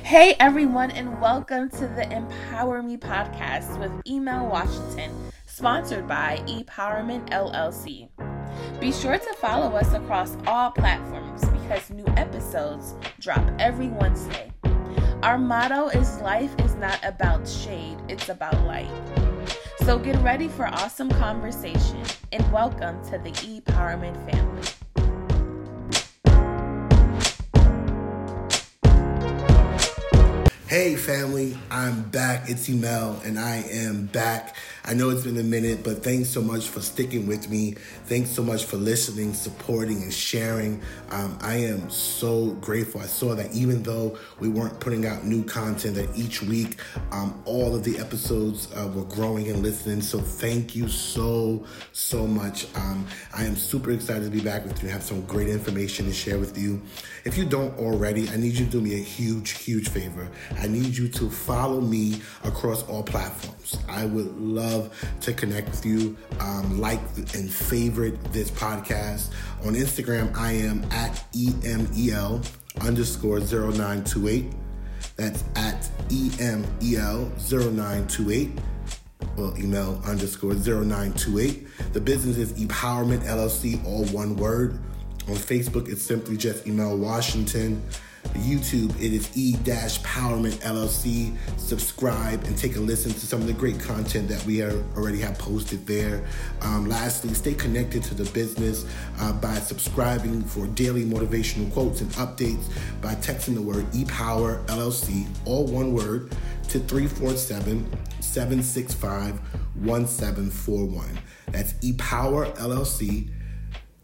Hey everyone, and welcome to the Empower Me podcast with Emel Washington, sponsored by ePowerment LLC. Be sure to follow us across all platforms because new episodes drop every Wednesday. Our motto is Life is not about shade, it's about light. So get ready for awesome conversation and welcome to the ePowerment family. Hey family, I'm back. It's Emel and I am back. I know it's been a minute, but thanks so much for sticking with me. Thanks so much for listening, supporting, and sharing. Um, I am so grateful. I saw that even though we weren't putting out new content, that each week um, all of the episodes uh, were growing and listening. So thank you so, so much. Um, I am super excited to be back with you and have some great information to share with you. If you don't already, I need you to do me a huge, huge favor. I need you to follow me across all platforms. I would love to connect with you, um, like and favorite this podcast. On Instagram, I am at EMEL underscore 0928. That's at EMEL 0928 well, Emel underscore 0928. The business is ePowerment LLC, all one word. On Facebook, it's simply just Emel Washington. YouTube, it is E-Powerment LLC. Subscribe and take a listen to some of the great content that we are, already have posted there. Um, lastly, stay connected to the business uh, by subscribing for daily motivational quotes and updates by texting the word E-Power LLC, all one word, to 347 765 1741. That's E-Power LLC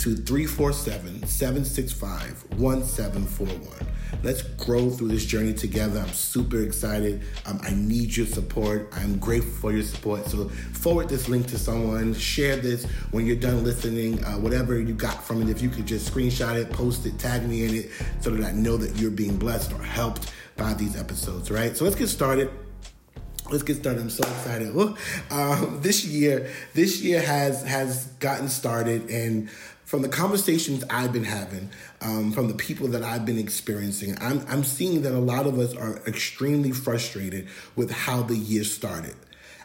to 347 765 1741. Let's grow through this journey together. I'm super excited. Um, I need your support. I'm grateful for your support. So, forward this link to someone, share this when you're done listening, uh, whatever you got from it. If you could just screenshot it, post it, tag me in it so that I know that you're being blessed or helped by these episodes, right? So, let's get started let's get started. I'm so excited. Um, this year, this year has has gotten started, and from the conversations I've been having, um, from the people that I've been experiencing, I'm, I'm seeing that a lot of us are extremely frustrated with how the year started.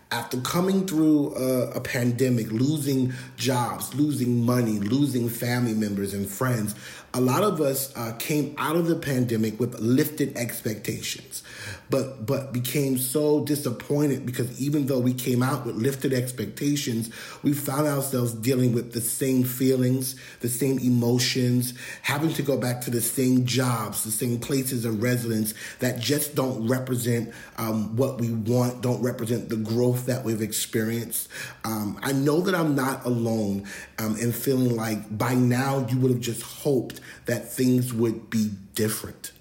After coming through a, a pandemic, losing jobs, losing money, losing family members and friends, a lot of us uh, came out of the pandemic with lifted expectations but but became so disappointed because even though we came out with lifted expectations, we found ourselves dealing with the same feelings, the same emotions, having to go back to the same jobs, the same places of residence that just don't represent um, what we want, don't represent the growth that we've experienced. Um, I know that I'm not alone um, in feeling like by now you would have just hoped that things would be different.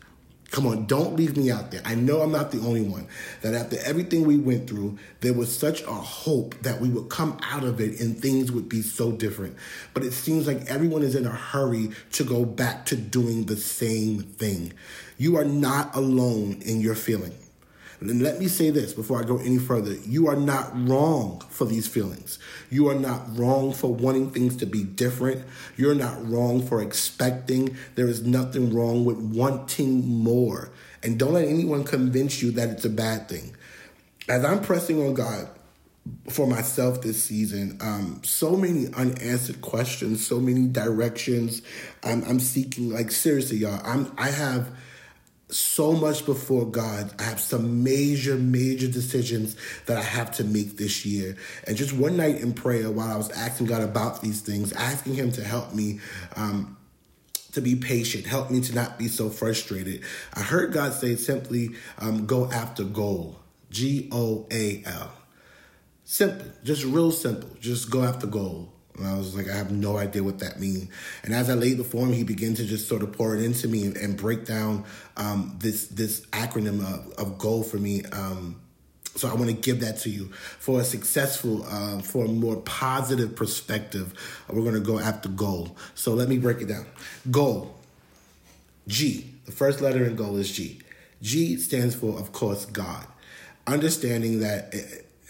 Come on, don't leave me out there. I know I'm not the only one. That after everything we went through, there was such a hope that we would come out of it and things would be so different. But it seems like everyone is in a hurry to go back to doing the same thing. You are not alone in your feeling. And let me say this before I go any further. You are not wrong for these feelings. You are not wrong for wanting things to be different. You're not wrong for expecting. There is nothing wrong with wanting more. And don't let anyone convince you that it's a bad thing. As I'm pressing on God, for myself this season. Um, so many unanswered questions, so many directions. I'm, I'm seeking. Like seriously, y'all. I'm. I have so much before God. I have some major, major decisions that I have to make this year. And just one night in prayer, while I was asking God about these things, asking Him to help me. Um, to be patient, help me to not be so frustrated. I heard God say simply, um, go after goal. G O A L. Simple, just real simple. Just go after goal. And I was like, I have no idea what that means. And as I laid before him, he began to just sort of pour it into me and, and break down um, this this acronym of, of goal for me. Um, so I want to give that to you for a successful, uh, for a more positive perspective. We're going to go after goal. So let me break it down. Goal, G. The first letter in goal is G. G stands for, of course, God. Understanding that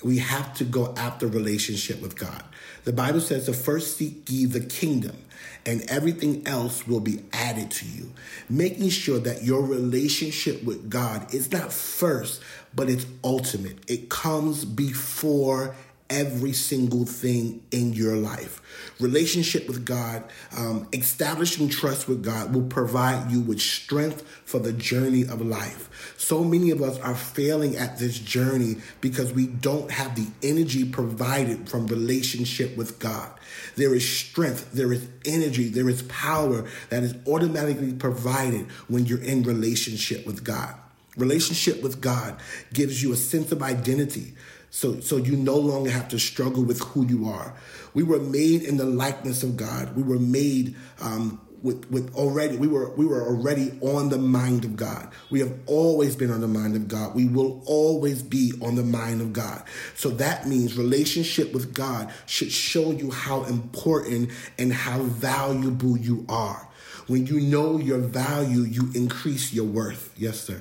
we have to go after relationship with God. The Bible says to first seek ye the kingdom, and everything else will be added to you. Making sure that your relationship with God is not first, but it's ultimate. It comes before every single thing in your life. Relationship with God, um, establishing trust with God will provide you with strength for the journey of life. So many of us are failing at this journey because we don't have the energy provided from relationship with God. There is strength, there is energy, there is power that is automatically provided when you're in relationship with God. Relationship with God gives you a sense of identity. So, so you no longer have to struggle with who you are. We were made in the likeness of God. We were made um, with, with already we were we were already on the mind of God. We have always been on the mind of God. We will always be on the mind of God. So that means relationship with God should show you how important and how valuable you are. When you know your value, you increase your worth. Yes, sir.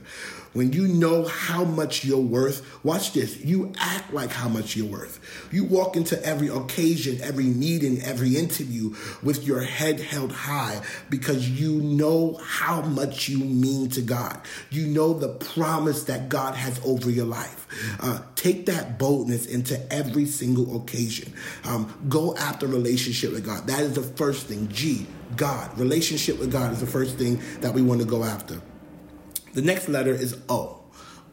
When you know how much you're worth, watch this. You act like how much you're worth. You walk into every occasion, every meeting, every interview with your head held high because you know how much you mean to God. You know the promise that God has over your life. Uh, take that boldness into every single occasion. Um, go after relationship with God. That is the first thing. G, God. Relationship with God is the first thing that we want to go after. The next letter is O.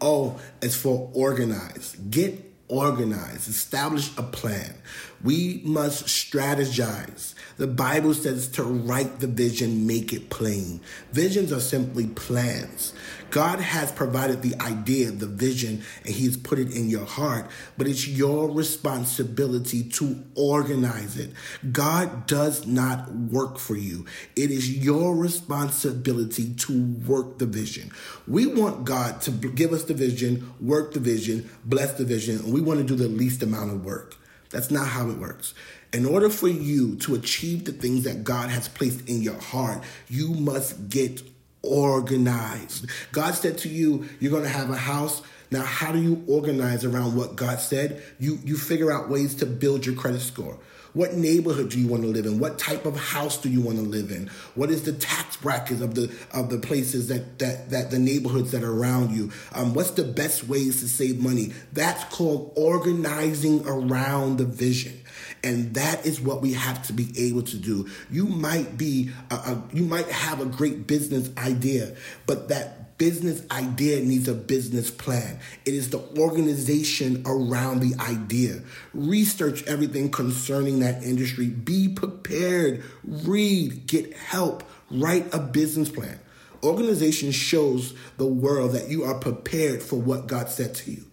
O is for organize. Get organized, establish a plan. We must strategize. The Bible says to write the vision, make it plain. Visions are simply plans. God has provided the idea, the vision, and He's put it in your heart, but it's your responsibility to organize it. God does not work for you, it is your responsibility to work the vision. We want God to give us the vision, work the vision, bless the vision, and we want to do the least amount of work. That's not how it works. In order for you to achieve the things that God has placed in your heart, you must get organized. God said to you, you're going to have a house. Now, how do you organize around what God said? You you figure out ways to build your credit score. What neighborhood do you want to live in? What type of house do you want to live in? What is the tax brackets of the of the places that that that the neighborhoods that are around you? Um, what's the best ways to save money? That's called organizing around the vision. And that is what we have to be able to do. You might be, a, a, you might have a great business idea, but that business idea needs a business plan. It is the organization around the idea. Research everything concerning that industry. Be prepared. Read, get help, write a business plan. Organization shows the world that you are prepared for what God said to you.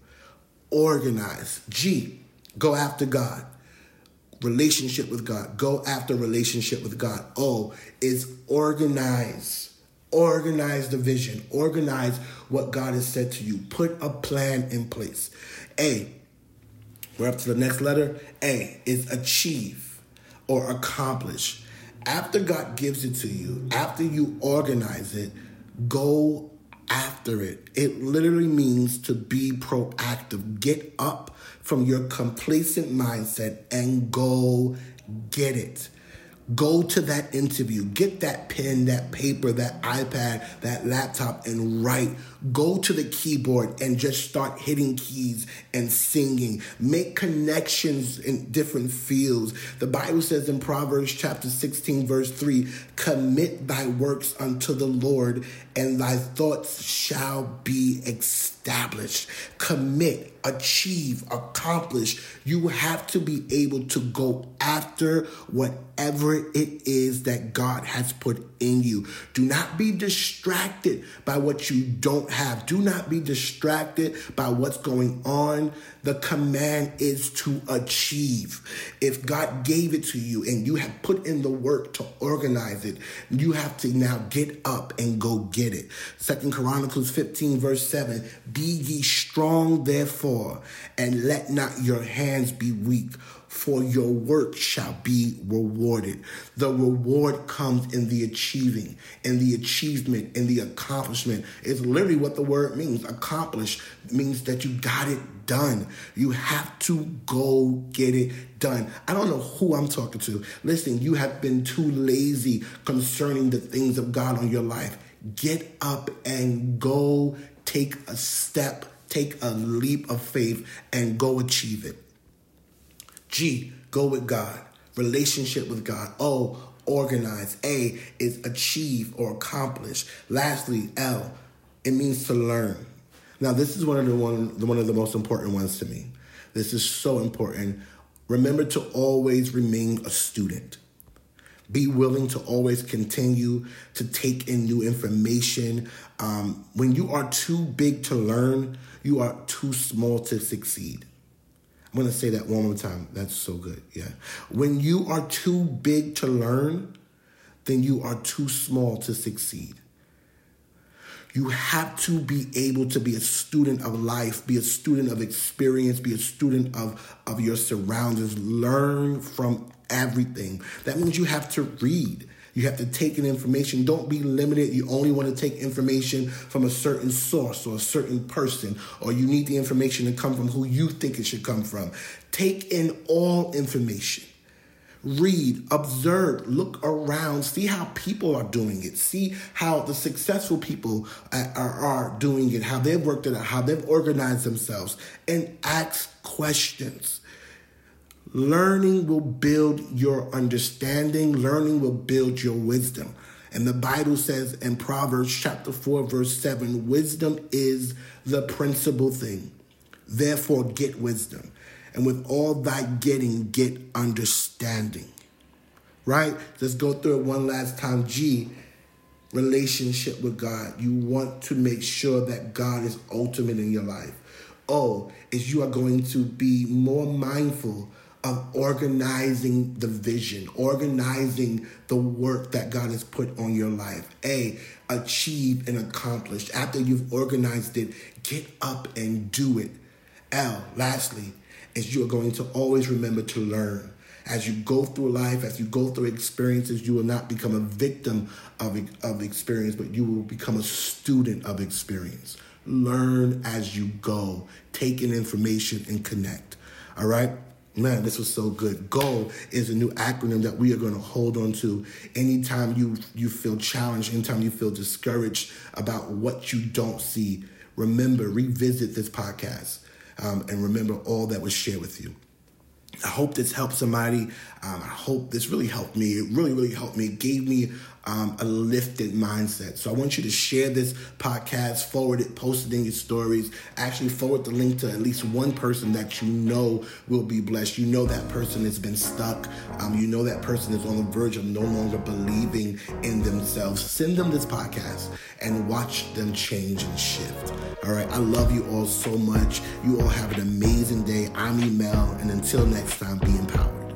Organize. G, go after God relationship with God. Go after relationship with God. O is organize. Organize the vision. Organize what God has said to you. Put a plan in place. A, we're up to the next letter. A is achieve or accomplish. After God gives it to you, after you organize it, go after it. It literally means to be proactive. Get up from your complacent mindset and go get it. Go to that interview, get that pen, that paper, that iPad, that laptop, and write. Go to the keyboard and just start hitting keys and singing. Make connections in different fields. The Bible says in Proverbs chapter 16, verse 3 Commit thy works unto the Lord, and thy thoughts shall be established. Commit, achieve, accomplish. You have to be able to go after whatever it is that God has put in you. Do not be distracted by what you don't have. Do not be distracted by what's going on. The command is to achieve. If God gave it to you and you have put in the work to organize it, you have to now get up and go get it. Second Chronicles 15, verse 7 Be ye strong, therefore, and let not your hands be weak. For your work shall be rewarded. The reward comes in the achieving, in the achievement, in the accomplishment. It's literally what the word means. Accomplish means that you got it done. You have to go get it done. I don't know who I'm talking to. Listen, you have been too lazy concerning the things of God on your life. Get up and go take a step, take a leap of faith, and go achieve it. G, go with God. Relationship with God. O, organize. A is achieve or accomplish. Lastly, L, it means to learn. Now, this is one of the one, one of the most important ones to me. This is so important. Remember to always remain a student. Be willing to always continue to take in new information. Um, when you are too big to learn, you are too small to succeed. I'm to say that one more time. That's so good. Yeah. When you are too big to learn, then you are too small to succeed. You have to be able to be a student of life, be a student of experience, be a student of, of your surroundings. Learn from everything. That means you have to read. You have to take in information. Don't be limited. You only want to take information from a certain source or a certain person, or you need the information to come from who you think it should come from. Take in all information. Read, observe, look around, see how people are doing it, see how the successful people are, are doing it, how they've worked it out, how they've organized themselves, and ask questions. Learning will build your understanding, learning will build your wisdom. And the Bible says in Proverbs chapter 4, verse 7 wisdom is the principal thing. Therefore, get wisdom. And with all thy getting, get understanding. Right? Let's go through it one last time. G, relationship with God. You want to make sure that God is ultimate in your life. O is you are going to be more mindful of organizing the vision, organizing the work that God has put on your life. A, achieve and accomplish. After you've organized it, get up and do it. L, lastly, is you are going to always remember to learn. As you go through life, as you go through experiences, you will not become a victim of, of experience, but you will become a student of experience. Learn as you go, take in information and connect. All right? Man, this was so good. GO is a new acronym that we are going to hold on to anytime you you feel challenged, anytime you feel discouraged about what you don't see. Remember, revisit this podcast um, and remember all that was shared with you. I hope this helped somebody. Um, I hope this really helped me. It really, really helped me. It gave me um, a lifted mindset. So I want you to share this podcast, forward it, post it in your stories. Actually, forward the link to at least one person that you know will be blessed. You know that person has been stuck. Um, you know that person is on the verge of no longer believing in themselves. Send them this podcast and watch them change and shift. All right. I love you all so much. You all have an amazing day. I'm Emel, and until next time, be empowered.